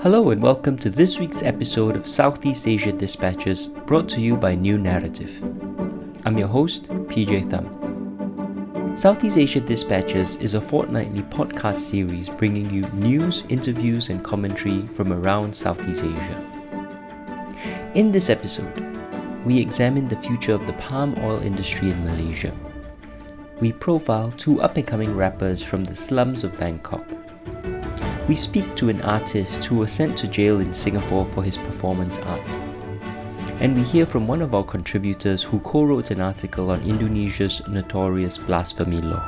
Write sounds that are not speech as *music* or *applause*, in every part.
Hello and welcome to this week's episode of Southeast Asia Dispatches brought to you by New Naratif. I'm your host, PJ Thum. Southeast Asia Dispatches is a fortnightly podcast series bringing you news, interviews, and commentary from around Southeast Asia. In this episode, we examine the future of the palm oil industry in Malaysia. We profile two up and coming rappers from the slums of Bangkok we speak to an artist who was sent to jail in Singapore for his performance art. And we hear from one of our contributors who co wrote an article on Indonesia's notorious blasphemy law.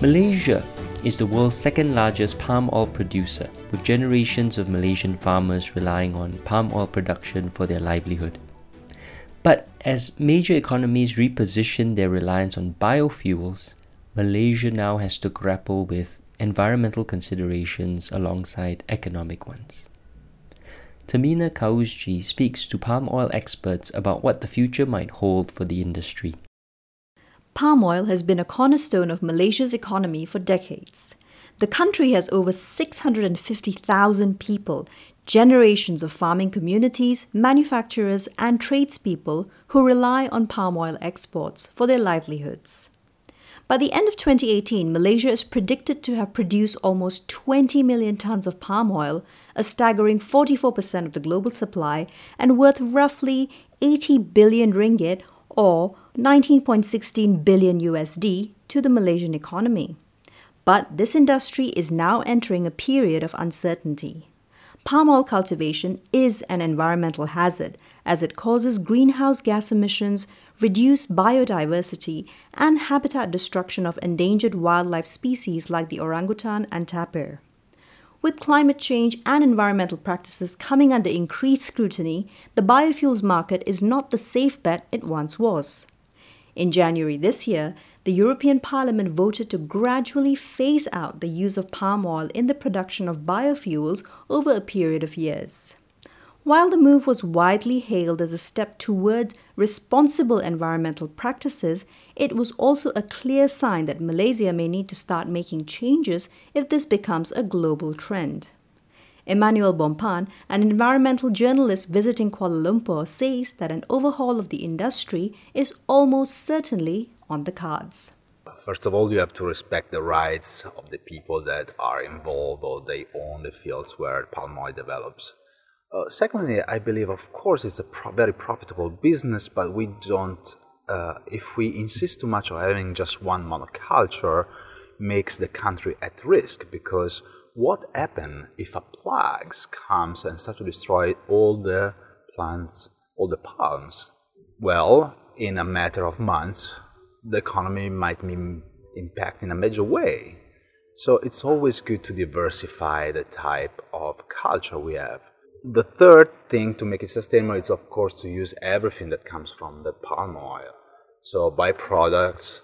Malaysia is the world's second largest palm oil producer, with generations of Malaysian farmers relying on palm oil production for their livelihood. But as major economies reposition their reliance on biofuels, Malaysia now has to grapple with environmental considerations alongside economic ones. Tamina Kausji speaks to palm oil experts about what the future might hold for the industry. Palm oil has been a cornerstone of Malaysia's economy for decades. The country has over 650,000 people, generations of farming communities, manufacturers, and tradespeople who rely on palm oil exports for their livelihoods. By the end of 2018, Malaysia is predicted to have produced almost 20 million tons of palm oil, a staggering 44% of the global supply, and worth roughly 80 billion ringgit or 19.16 billion USD to the Malaysian economy. But this industry is now entering a period of uncertainty palm oil cultivation is an environmental hazard as it causes greenhouse gas emissions, reduced biodiversity, and habitat destruction of endangered wildlife species like the orangutan and tapir. With climate change and environmental practices coming under increased scrutiny, the biofuels market is not the safe bet it once was. In January this year, the European Parliament voted to gradually phase out the use of palm oil in the production of biofuels over a period of years. While the move was widely hailed as a step towards responsible environmental practices, it was also a clear sign that Malaysia may need to start making changes if this becomes a global trend. Emmanuel Bompan, an environmental journalist visiting Kuala Lumpur, says that an overhaul of the industry is almost certainly on the cards. First of all, you have to respect the rights of the people that are involved or they own the fields where palm oil develops. Uh, secondly, I believe, of course, it's a pro- very profitable business, but we don't, uh, if we insist too much on having just one monoculture, makes the country at risk because what happens if a plague comes and starts to destroy all the plants, all the palms? Well, in a matter of months, the economy might be impacted in a major way. So it's always good to diversify the type of culture we have. The third thing to make it sustainable is, of course, to use everything that comes from the palm oil. So byproducts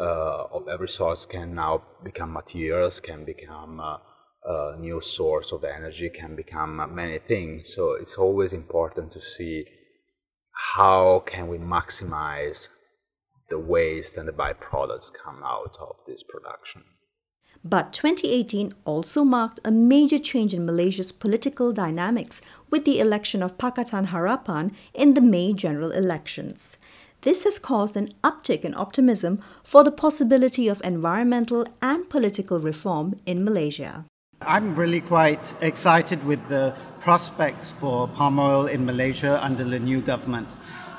uh, of every source can now become materials, can become a, a new source of energy, can become many things. So it's always important to see how can we maximize the waste and the byproducts come out of this production. But 2018 also marked a major change in Malaysia's political dynamics with the election of Pakatan Harapan in the May general elections. This has caused an uptick in optimism for the possibility of environmental and political reform in Malaysia. I'm really quite excited with the prospects for palm oil in Malaysia under the new government.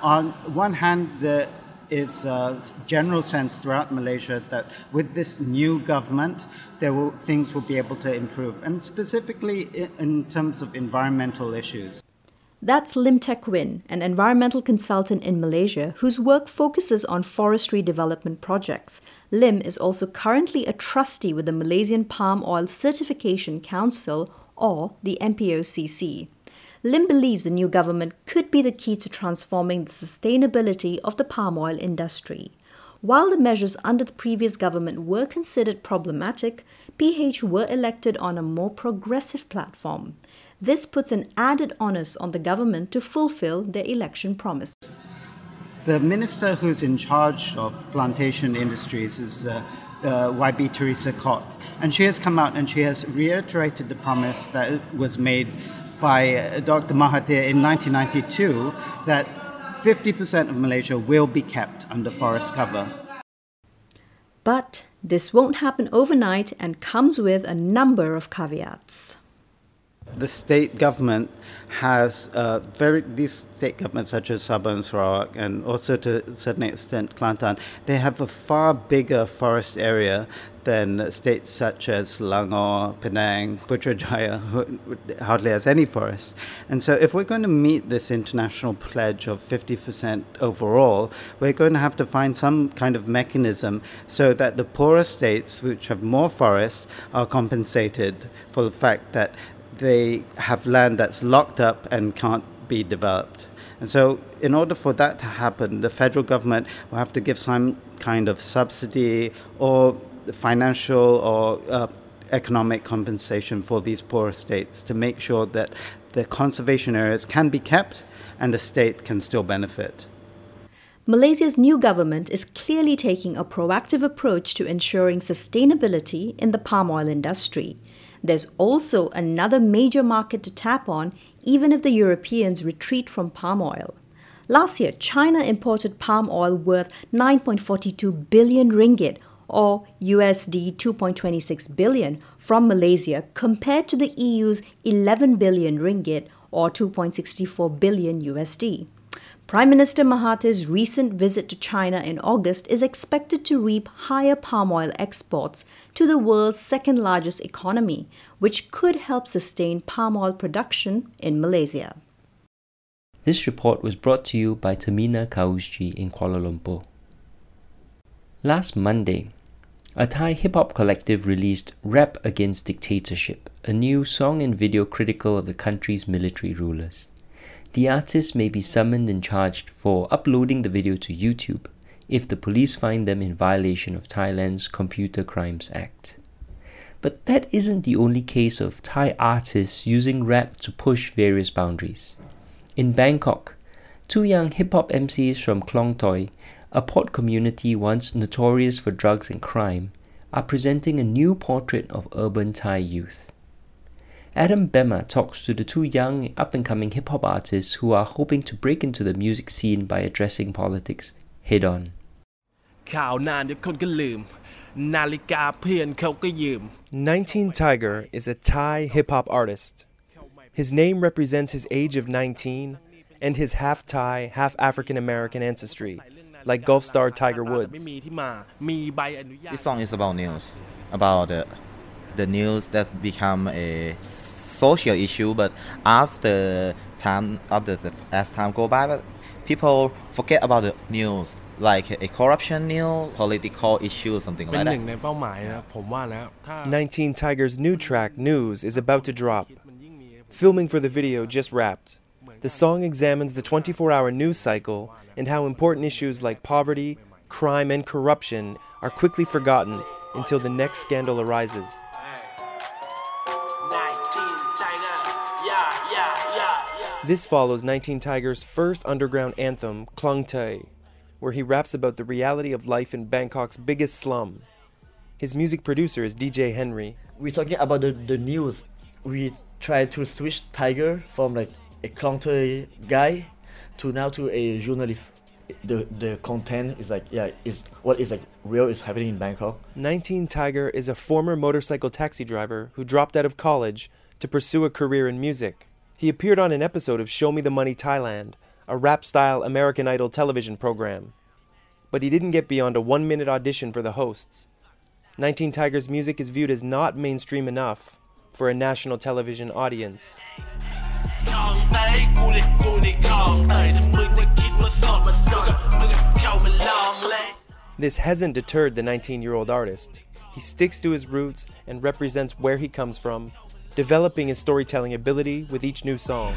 On one hand, the is a general sense throughout Malaysia that with this new government, there will, things will be able to improve, and specifically in terms of environmental issues. That's Lim Teck Wyn, an environmental consultant in Malaysia whose work focuses on forestry development projects. Lim is also currently a trustee with the Malaysian Palm Oil Certification Council, or the MPOCC. Lim believes the new government could be the key to transforming the sustainability of the palm oil industry. While the measures under the previous government were considered problematic, PH were elected on a more progressive platform. This puts an added onus on the government to fulfill their election promise. The minister who's in charge of plantation industries is uh, uh, YB Teresa Kok, and she has come out and she has reiterated the promise that was made by uh, Dr. Mahathir in 1992 that 50% of Malaysia will be kept under forest cover. But this won't happen overnight and comes with a number of caveats. The state government has uh, very these state governments such as Sabah and Sarawak and also to a certain extent Kelantan, they have a far bigger forest area than states such as Selangor, Penang, Putrajaya, hardly has any forests. And so, if we're going to meet this international pledge of 50% overall, we're going to have to find some kind of mechanism so that the poorer states, which have more forests, are compensated for the fact that they have land that's locked up and can't be developed. And so, in order for that to happen, the federal government will have to give some kind of subsidy or financial or uh, economic compensation for these poorer states to make sure that the conservation areas can be kept and the state can still benefit. Malaysia's new government is clearly taking a proactive approach to ensuring sustainability in the palm oil industry. There's also another major market to tap on, even if the Europeans retreat from palm oil. Last year, China imported palm oil worth 9.42 billion ringgit, or USD 2.26 billion from Malaysia compared to the EU's 11 billion ringgit or 2.64 billion USD. Prime Minister Mahathir's recent visit to China in August is expected to reap higher palm oil exports to the world's second largest economy, which could help sustain palm oil production in Malaysia. This report was brought to you by Tamina Kausji in Kuala Lumpur. Last Monday, a Thai hip hop collective released Rap Against Dictatorship, a new song and video critical of the country's military rulers. The artists may be summoned and charged for uploading the video to YouTube if the police find them in violation of Thailand's Computer Crimes Act. But that isn't the only case of Thai artists using rap to push various boundaries. In Bangkok, two young hip hop MCs from Klong Toi a port community once notorious for drugs and crime, are presenting a new portrait of urban Thai youth. Adam Bema talks to the two young up and coming hip hop artists who are hoping to break into the music scene by addressing politics head on. 19 Tiger is a Thai hip hop artist. His name represents his age of 19 and his half Thai, half African American ancestry like golf star Tiger Woods. This song is about news, about the, the news that become a social issue, but after time, after the, as time go by, but people forget about the news, like a corruption news, political issue, something like that. 19 Tiger's new track, News, is about to drop. Filming for the video just wrapped. The song examines the 24 hour news cycle and how important issues like poverty, crime, and corruption are quickly forgotten until the next scandal arises. This follows 19 Tiger's first underground anthem, Klong Toi, where he raps about the reality of life in Bangkok's biggest slum. His music producer is DJ Henry. We're talking about the, the news. We try to switch Tiger from like a Toi guy to now to a journalist. The the content is like yeah is what is like real is happening in Bangkok. 19 Tiger is a former motorcycle taxi driver who dropped out of college to pursue a career in music. He appeared on an episode of Show Me the Money Thailand, a rap style American Idol television program. But he didn't get beyond a one minute audition for the hosts. 19 Tiger's music is viewed as not mainstream enough for a national television audience. This hasn't deterred the 19 year old artist. He sticks to his roots and represents where he comes from, developing his storytelling ability with each new song.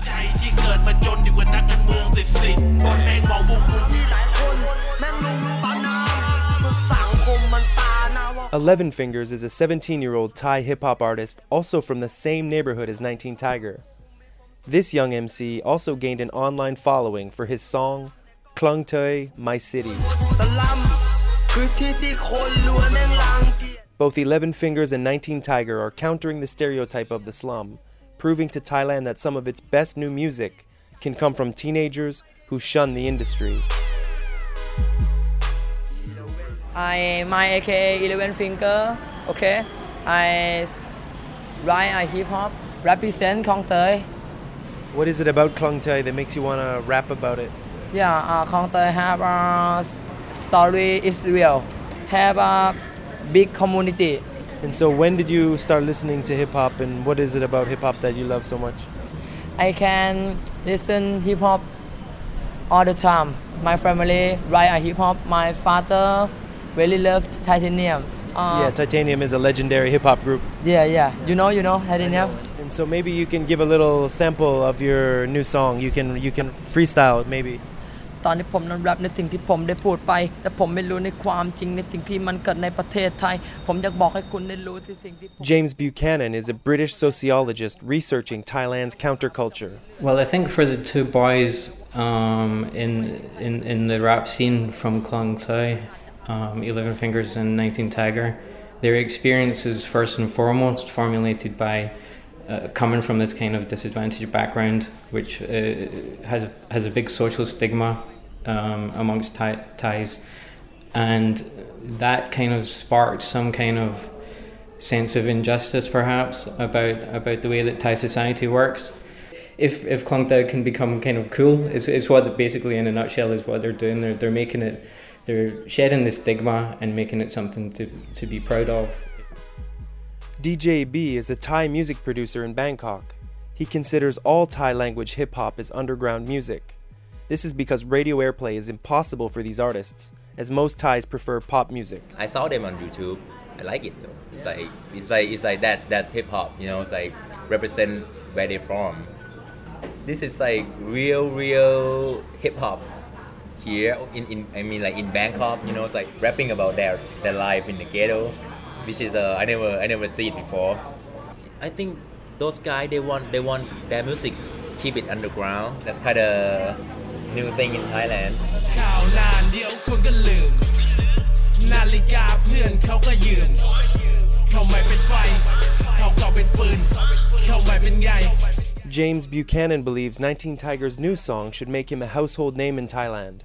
Eleven Fingers is a 17 year old Thai hip hop artist, also from the same neighborhood as 19 Tiger. This young MC also gained an online following for his song Klong Toi, My City. Both 11 Fingers and 19 Tiger are countering the stereotype of the slum, proving to Thailand that some of its best new music can come from teenagers who shun the industry. I my AKA 11 Finger, okay. I write a hip hop, represent Klong Toi. What is it about Klong Toi that makes you want to rap about it? Yeah, uh, Klong Toi have a story is real, have a big community. And so, when did you start listening to hip hop, and what is it about hip hop that you love so much? I can listen hip hop all the time. My family write a hip hop. My father really loved Thaitanium. Uh, yeah, Thaitanium is a legendary hip hop group. Yeah, yeah. You know, you know Thaitanium. So maybe you can give a little sample of your new song. You can you can freestyle maybe. ตอนที่ผมนั้นรับในสิ่งที่ผมได้พูดไปและผมไม่รู้ในความจริงในสิ่งที่มันเกิดในประเทศไทยผมอยากบอกให้คุณได้รู้ในสิ่งที่ James Buchanan is a British sociologist researching Thailand's counterculture. Well, I think for the two boys um, in in in the rap scene from Klong Toi, um, Eleven Fingers and Nineteen Tiger, their experience is first and foremost formulated by uh, coming from this kind of disadvantaged background, which uh, has has a big social stigma um, amongst Thais, and that kind of sparked some kind of sense of injustice, perhaps, about about the way that Thai society works. If if Klong Toi can become kind of cool, it's, it's what basically in a nutshell is what they're doing. They're they're making it, they're shedding the stigma and making it something to to be proud of. DJ B is a Thai music producer in Bangkok. He considers all Thai language hip hop as underground music. This is because radio airplay is impossible for these artists, as most Thais prefer pop music. I saw them on YouTube. I like it though. It's like it's like it's like that that's hip hop, you know, it's like represent where they're from. This is like real real hip hop here in, in I mean like in Bangkok, you know, it's like rapping about their their life in the ghetto which is uh, I never I never see it before. I think those guys they want they want their music keep it underground. That's kind of new thing in Thailand. นาฬิกาเพื่อนเขาก็ยืนเขาไม่เป็นไฟเขาก็เป็นฟืนเขาไม่เป็นไง James Buchanan believes 19 Tiger's new song should make him a household name in Thailand.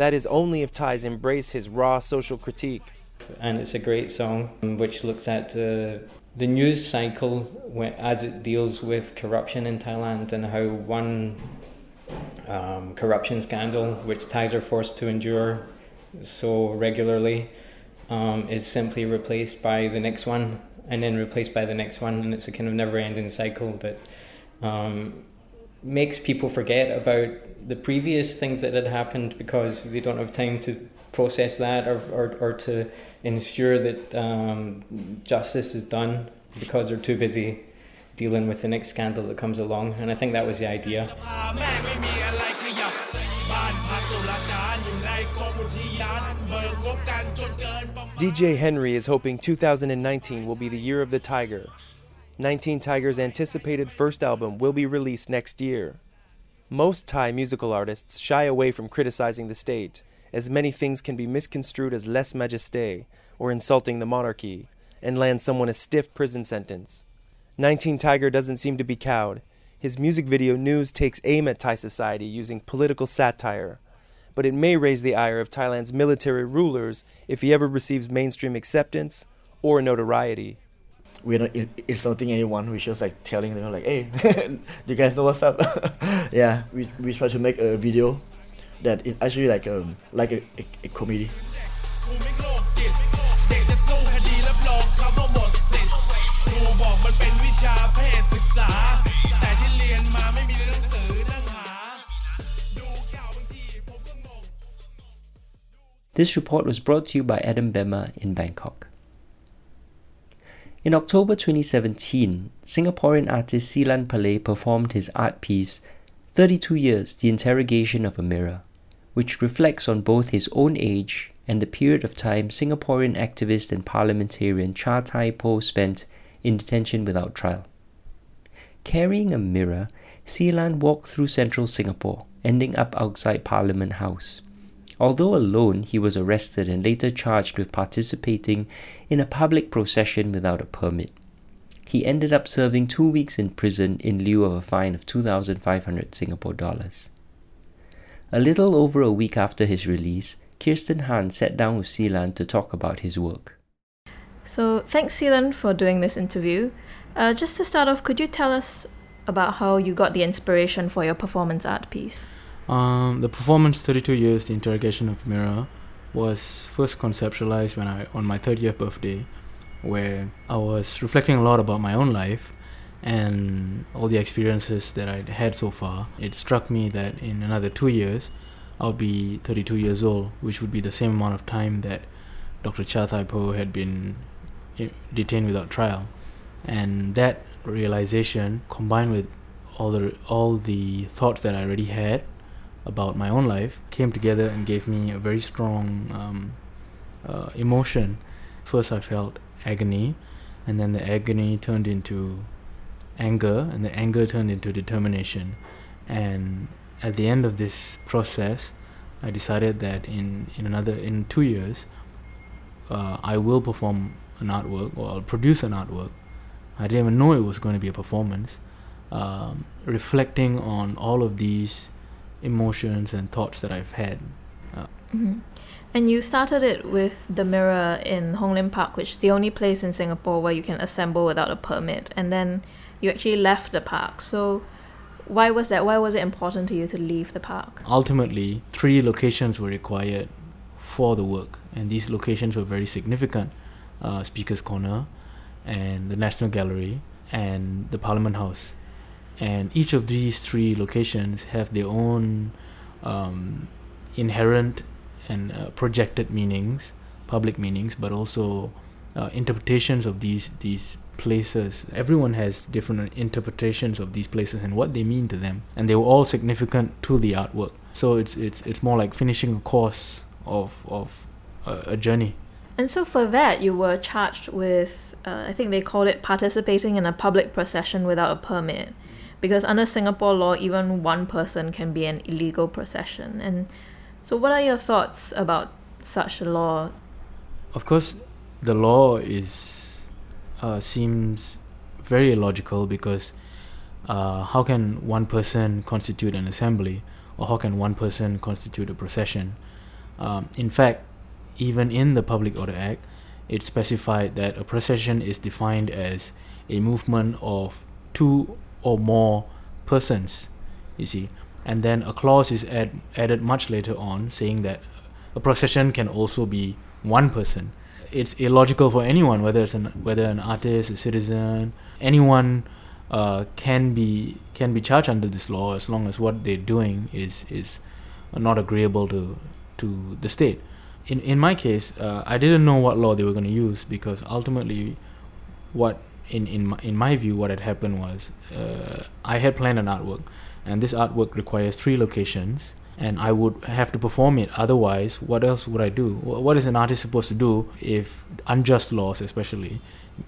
That is only if Thais embrace his raw social critique and it's a great song which looks at uh, the news cycle as it deals with corruption in Thailand and how one um, corruption scandal, which Thais are forced to endure so regularly, um, is simply replaced by the next one and then replaced by the next one, and it's a kind of never ending cycle that um, makes people forget about the previous things that had happened because they don't have time to process that or, or, or to ensure that um, justice is done because they're too busy dealing with the next scandal that comes along. And I think that was the idea. DJ Henry is hoping 2019 will be the year of the tiger. 19 Tigers' anticipated first album will be released next year. Most Thai musical artists shy away from criticizing the state as many things can be misconstrued as lese majesté or insulting the monarchy, and land someone a stiff prison sentence. 19 Tiger doesn't seem to be cowed. His music video News takes aim at Thai society using political satire. But it may raise the ire of Thailand's military rulers if he ever receives mainstream acceptance or notoriety. We're not insulting anyone, we're just like telling them, like, hey, *laughs* you guys know what's up? *laughs* yeah, we, we try to make a video that is actually like a like a, a, a comedy. This report was brought to you by Adam Bema in Bangkok. In October 2017, Singaporean artist Seelan Palay performed his art piece 32 Years The Interrogation of a Mirror which reflects on both his own age and the period of time Singaporean activist and parliamentarian Chia Thye Poh spent in detention without trial. Carrying a mirror, Seelan walked through central Singapore ending up outside Parliament House. Although alone, he was arrested and later charged with participating in a public procession without a permit. He ended up serving two weeks in prison in lieu of a fine of 2,500 Singapore dollars. A little over a week after his release, Kirsten Han sat down with Seelan to talk about his work. So, thanks, Seelan, for doing this interview. Uh, just to start off, could you tell us about how you got the inspiration for your performance art piece? Um, the performance 32 Years, The Interrogation of Mirror, was first conceptualized when I on my 30th birthday, where I was reflecting a lot about my own life and all the experiences that I'd had so far. It struck me that in another two years, I'll be 32 years old, which would be the same amount of time that Dr. Chia Thye Poh had been eh, detained without trial. And that realization, combined with all the all the thoughts that I already had about my own life came together and gave me a very strong um, uh, emotion. First, I felt agony, and then the agony turned into anger, and the anger turned into determination. And at the end of this process, I decided that in, in another in two years, uh, I will perform an artwork or I'll produce an artwork. I didn't even know it was going to be a performance, um, reflecting on all of these emotions and thoughts that I've had. Uh, mm-hmm. And you started it with the mirror in Hong Lim Park, which is the only place in Singapore where you can assemble without a permit. And then you actually left the park. So why was that? Why was it important to you to leave the park? Ultimately, three locations were required for the work, and these locations were very significant. Uh, Speaker's Corner, and the National Gallery, and the Parliament House and each of these three locations have their own um, inherent and uh, projected meanings, public meanings, but also uh, interpretations of these these places. Everyone has different interpretations of these places and what they mean to them, and they were all significant to the artwork. So it's it's it's more like finishing a course of of a, a journey. And so for that, you were charged with, uh, I think they called it participating in a public procession without a permit because under Singapore law, even one person can be an illegal procession. And so, what are your thoughts about such a law? Of course, the law is uh, seems very illogical because uh, how can one person constitute an assembly, or how can one person constitute a procession? Um, in fact, even in the Public Order Act, it specified that a procession is defined as a movement of two or more persons, you see. And then a clause is add, added much later on saying that a procession can also be one person. It's illogical for anyone, whether it's an whether an artist, a citizen, anyone uh, can be can be charged under this law as long as what they're doing is is not agreeable to to the state. In in my case, uh, I didn't know what law they were going to use because ultimately, what in in my, in my view, what had happened was uh, I had planned an artwork, and this artwork requires three locations, and I would have to perform it. Otherwise, what else would I do? What is an artist supposed to do if unjust laws, especially,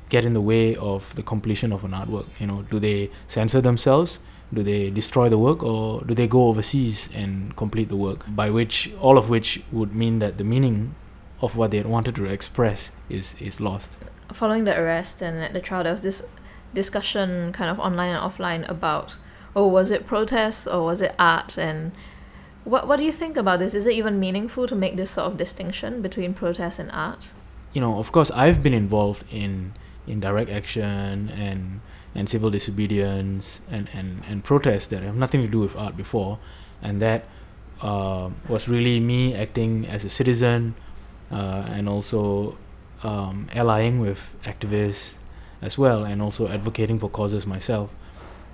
get in the way of the completion of an artwork? You know, do they censor themselves? Do they destroy the work, or do they go overseas and complete the work? By which, all of which would mean that the meaning of what they had wanted to express is is lost following the arrest and at the trial, there was this discussion, kind of online and offline, about oh, was it protests or was it art? And what what do you think about this? Is it even meaningful to make this sort of distinction between protest and art? You know, of course, I've been involved in in direct action and and civil disobedience and, and, and protests that have nothing to do with art before, and that uh, was really me acting as a citizen uh, and also um, allying with activists as well and also advocating for causes myself.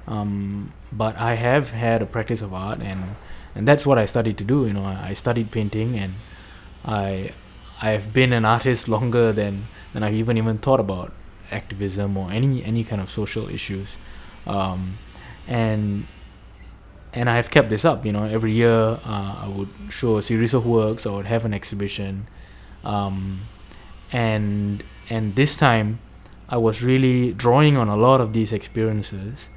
Um, but I have had a practice of art and and that's what I studied to do. You know, I, I studied painting and I I've been an artist longer than than I've even even thought about activism or any any kind of social issues. Um, and and I've kept this up. You know, every year uh, I would show a series of works. I would have an exhibition. Um, and and this time I was really drawing on a lot of these experiences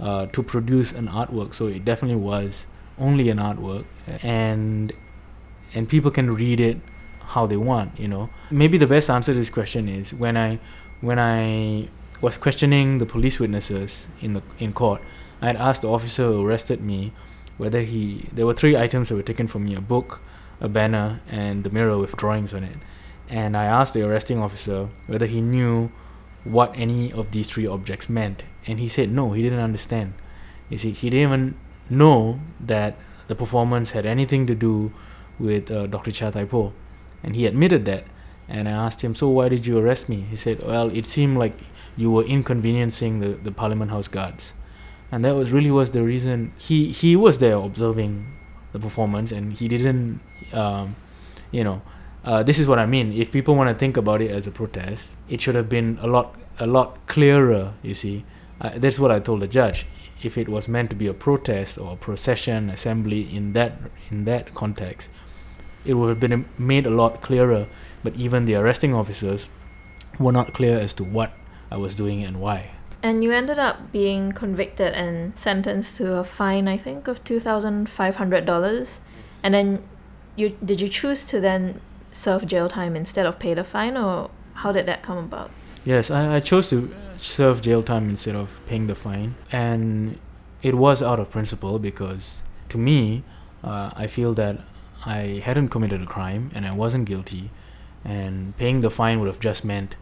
uh, to produce an artwork. So it definitely was only an artwork and and people can read it how they want you know. Maybe the best answer to this question is when i when i was questioning the police witnesses in the in court i had asked the officer who arrested me whether he there were three items that were taken from me a book a banner and the mirror with drawings on it. And i asked the arresting officer whether he knew what any of these three objects meant and he said no he didn't understand. You see he didn't even know that the performance had anything to do with uh, Dr. Chia Po. And he admitted that. And I asked him, So why did you arrest me? He said, Well, it seemed like you were inconveniencing the, the Parliament House guards. And that was really was the reason he, he was there observing the performance and he didn't, um, you know, uh, this is what I mean. If people want to think about it as a protest, it should have been a lot a lot clearer. You see, uh, that's what I told the judge if it was meant to be a protest or a procession assembly in that in that context it would have been made a lot clearer. But even the arresting officers were not clear as to what I was doing and why. And you ended up being convicted and sentenced to a fine I think of $2500 and then you did you choose to then serve jail time instead of pay the fine or how did that come about? Yes I, I chose to serve jail time instead of paying the fine. And it was out of principle because to me, uh, I feel that I hadn't committed a crime and I wasn't guilty. And paying the fine would have just meant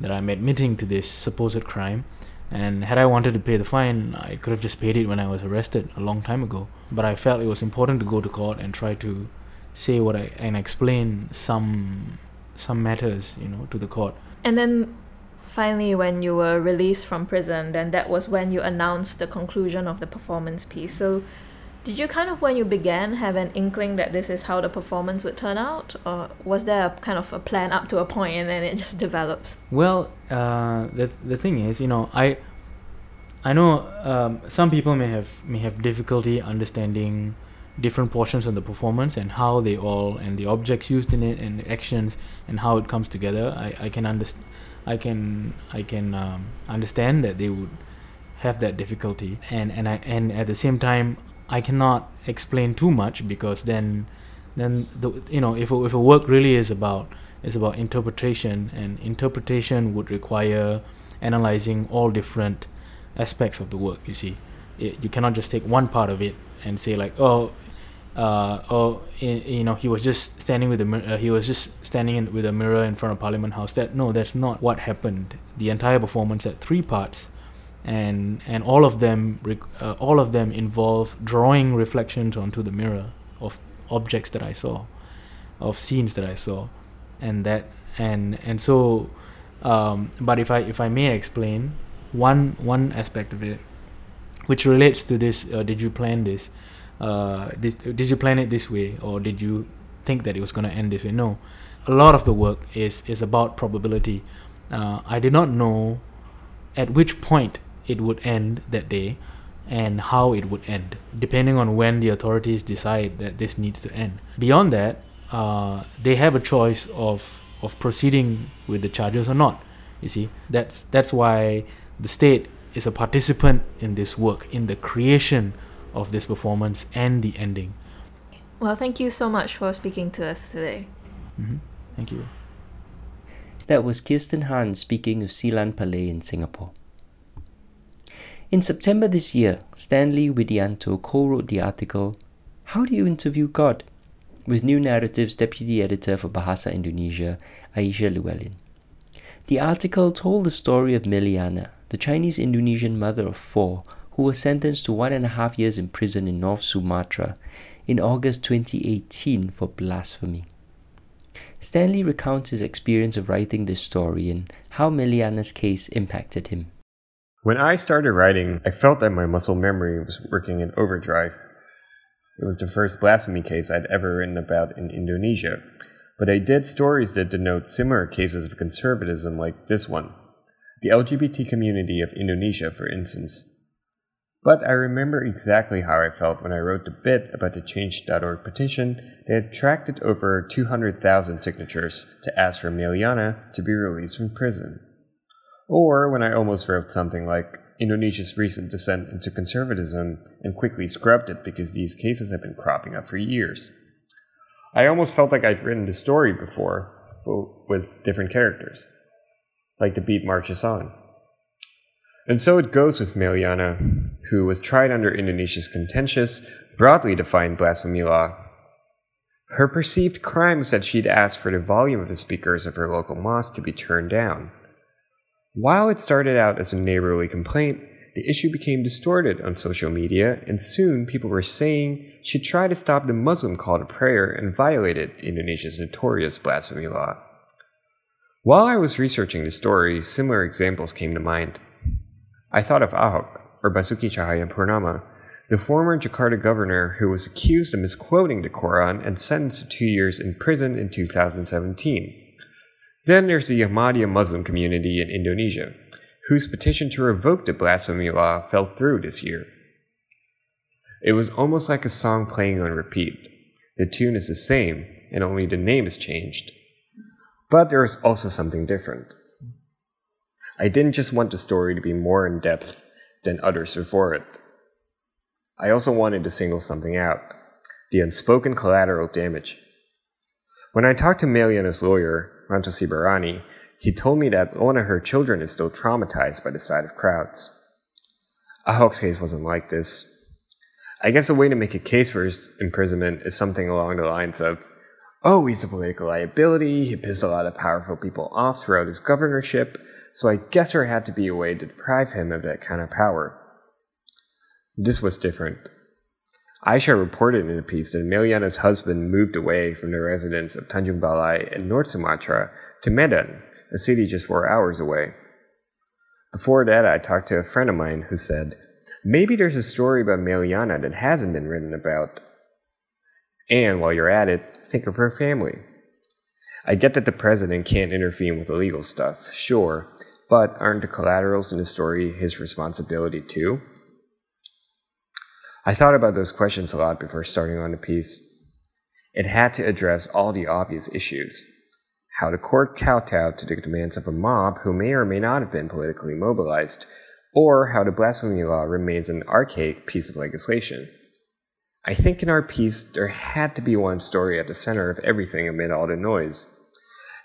that I'm admitting to this supposed crime. And had I wanted to pay the fine, I could have just paid it when I was arrested a long time ago. But I felt it was important to go to court and try to say what I and explain some some matters, you know, to the court. And then finally when you were released from prison then that was when you announced the conclusion of the performance piece. So did you kind of when you began have an inkling that this is how the performance would turn out? Or was there a kind of a plan up to a point and then it just *laughs* develops? Well uh, the, the thing is you know i i know um, some people may have may have difficulty understanding different portions of the performance and how they all and the objects used in it and the actions and how it comes together. I, I can understand I can I can um, understand that they would have that difficulty. And and I and at the same time I cannot explain too much because then then the you know if a, if a work really is about is about interpretation and interpretation would require analyzing all different aspects of the work you see. It, you cannot just take one part of it and say like oh uh, oh, you know, he was just standing with the. Uh, he was just standing in, with a mirror in front of Parliament House. That no, that's not what happened. The entire performance had three parts, and and all of them, uh, all of them involve drawing reflections onto the mirror of objects that I saw, of scenes that I saw, and that and and so, um, but if I if I may explain, one one aspect of it, which relates to this, uh, did you plan this? Uh, this, did you plan it this way or did you think that it was going to end this way? No. A lot of the work is, is about probability. Uh, I did not know at which point it would end that day and how it would end, depending on when the authorities decide that this needs to end. Beyond that, uh, they have a choice of, of proceeding with the charges or not. You see, that's that's why the state is a participant in this work, in the creation of this performance and the ending. Well, thank you so much for speaking to us today. Mm-hmm. Thank you. That was Kirsten Han speaking of Seelan Palay in Singapore. In September this year, Stanley Widianto co wrote the article How Do You Interview God? with New Naratif's deputy editor for Bahasa Indonesia, Aisha Llewellyn. The article told the story of Meliana, the Chinese Indonesian mother of four who was sentenced to one and a half years in prison in North Sumatra in August 2018 for blasphemy. Stanley recounts his experience of writing this story and how Meliana's case impacted him. When I started writing, I felt that my muscle memory was working in overdrive. It was the first blasphemy case I'd ever written about in Indonesia, but I did stories that denote similar cases of conservatism like this one. The LGBT community of Indonesia, for instance. But I remember exactly how I felt when I wrote the bit about the Change.org petition that attracted over 200,000 signatures to ask for Meliana to be released from prison. Or when I almost wrote something like, Indonesia's recent descent into conservatism and quickly scrubbed it because these cases have been cropping up for years. I almost felt like I'd written the story before, but with different characters, like the beat marches on. And so it goes with Meliana, who was tried under Indonesia's contentious, broadly defined blasphemy law. Her perceived crime was that she'd asked for the volume of the speakers of her local mosque to be turned down. While it started out as a neighborly complaint, the issue became distorted on social media, and soon people were saying she tried to stop the Muslim call to prayer and violated Indonesia's notorious blasphemy law. While I was researching the story, similar examples came to mind. I thought of Ahok, or Basuki Tjahaja Purnama, the former Jakarta governor who was accused of misquoting the Quran and sentenced to two years in prison in 2017. Then there's the Ahmadiyya Muslim community in Indonesia, whose petition to revoke the blasphemy law fell through this year. It was almost like a song playing on repeat. The tune is the same, and only the name is changed. But there is also something different. I didn't just want the story to be more in depth than others before it. I also wanted to single something out the unspoken collateral damage. When I talked to Meliana's lawyer, Ranto Sibarani, he told me that one of her children is still traumatized by the sight of crowds. Ahok's case wasn't like this. I guess a way to make a case for his imprisonment is something along the lines of oh, he's a political liability, he pissed a lot of powerful people off throughout his governorship, so I guess there had to be a way to deprive him of that kind of power. This was different. Aisha reported in a piece that Meliana's husband moved away from the residence of Tanjung Balai in North Sumatra to Medan, a city just four hours away. Before that, I talked to a friend of mine who said, maybe there's a story about Meliana that hasn't been written about. And while you're at it, think of her family. I get that the president can't intervene with illegal stuff, sure, but aren't the collaterals in the story his responsibility too? I thought about those questions a lot before starting on the piece. It had to address all the obvious issues. How the court kowtowed to the demands of a mob who may or may not have been politically mobilized, or how the blasphemy law remains an archaic piece of legislation. I think in our piece there had to be one story at the center of everything amid all the noise,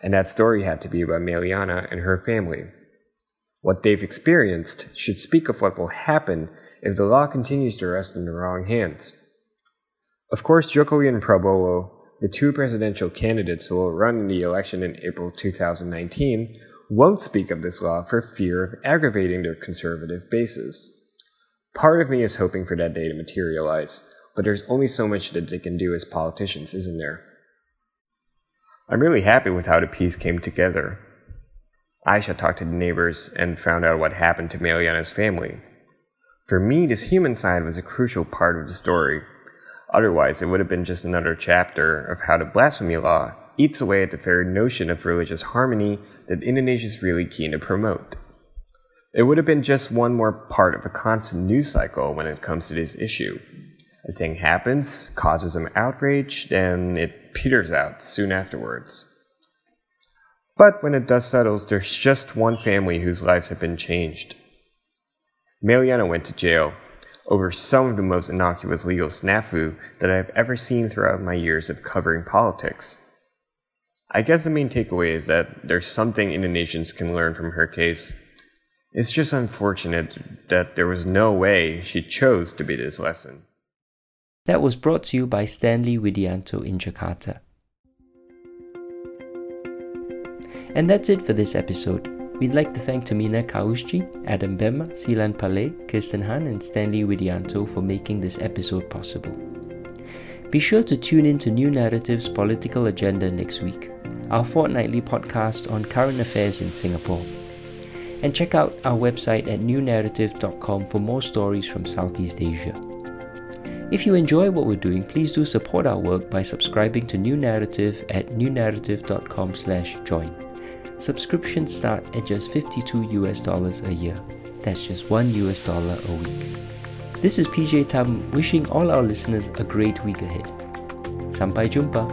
and that story had to be about Meliana and her family. What they've experienced should speak of what will happen if the law continues to rest in the wrong hands. Of course, Jokowi and Prabowo, the two presidential candidates who will run in the election in April 2019, won't speak of this law for fear of aggravating their conservative bases. Part of me is hoping for that day to materialize, but there's only so much that they can do as politicians, isn't there? I'm really happy with how the piece came together. Aisha talked to the neighbors and found out what happened to Meliana's family. For me, this human side was a crucial part of the story. Otherwise, it would have been just another chapter of how the blasphemy law eats away at the very notion of religious harmony that Indonesia is really keen to promote. It would have been just one more part of a constant news cycle when it comes to this issue. A thing happens, causes some outrage, then it peters out soon afterwards. But when the dust settles, there's just one family whose lives have been changed. Meliana went to jail over some of the most innocuous legal snafu that I've ever seen throughout my years of covering politics. I guess the main takeaway is that there's something Indonesians can learn from her case. It's just unfortunate that there was no way she chose to be this lesson. That was brought to you by Stanley Widianto in Jakarta. And that's it for this episode. We'd like to thank Tamina Kauschi, Adam Bema, Seelan Palay, Kirsten Han, and Stanley Widianto for making this episode possible. Be sure to tune in to New Naratif's Political Agenda next week, our fortnightly podcast on current affairs in Singapore. And check out our website at newnaratif.com for more stories from Southeast Asia. If you enjoy what we're doing, please do support our work by subscribing to New Naratif at newnaratif.com/join. Subscriptions start at just 52 US dollars a year. That's just 1 US dollar a week. This is PJ Thum wishing all our listeners a great week ahead. Sampai jumpa.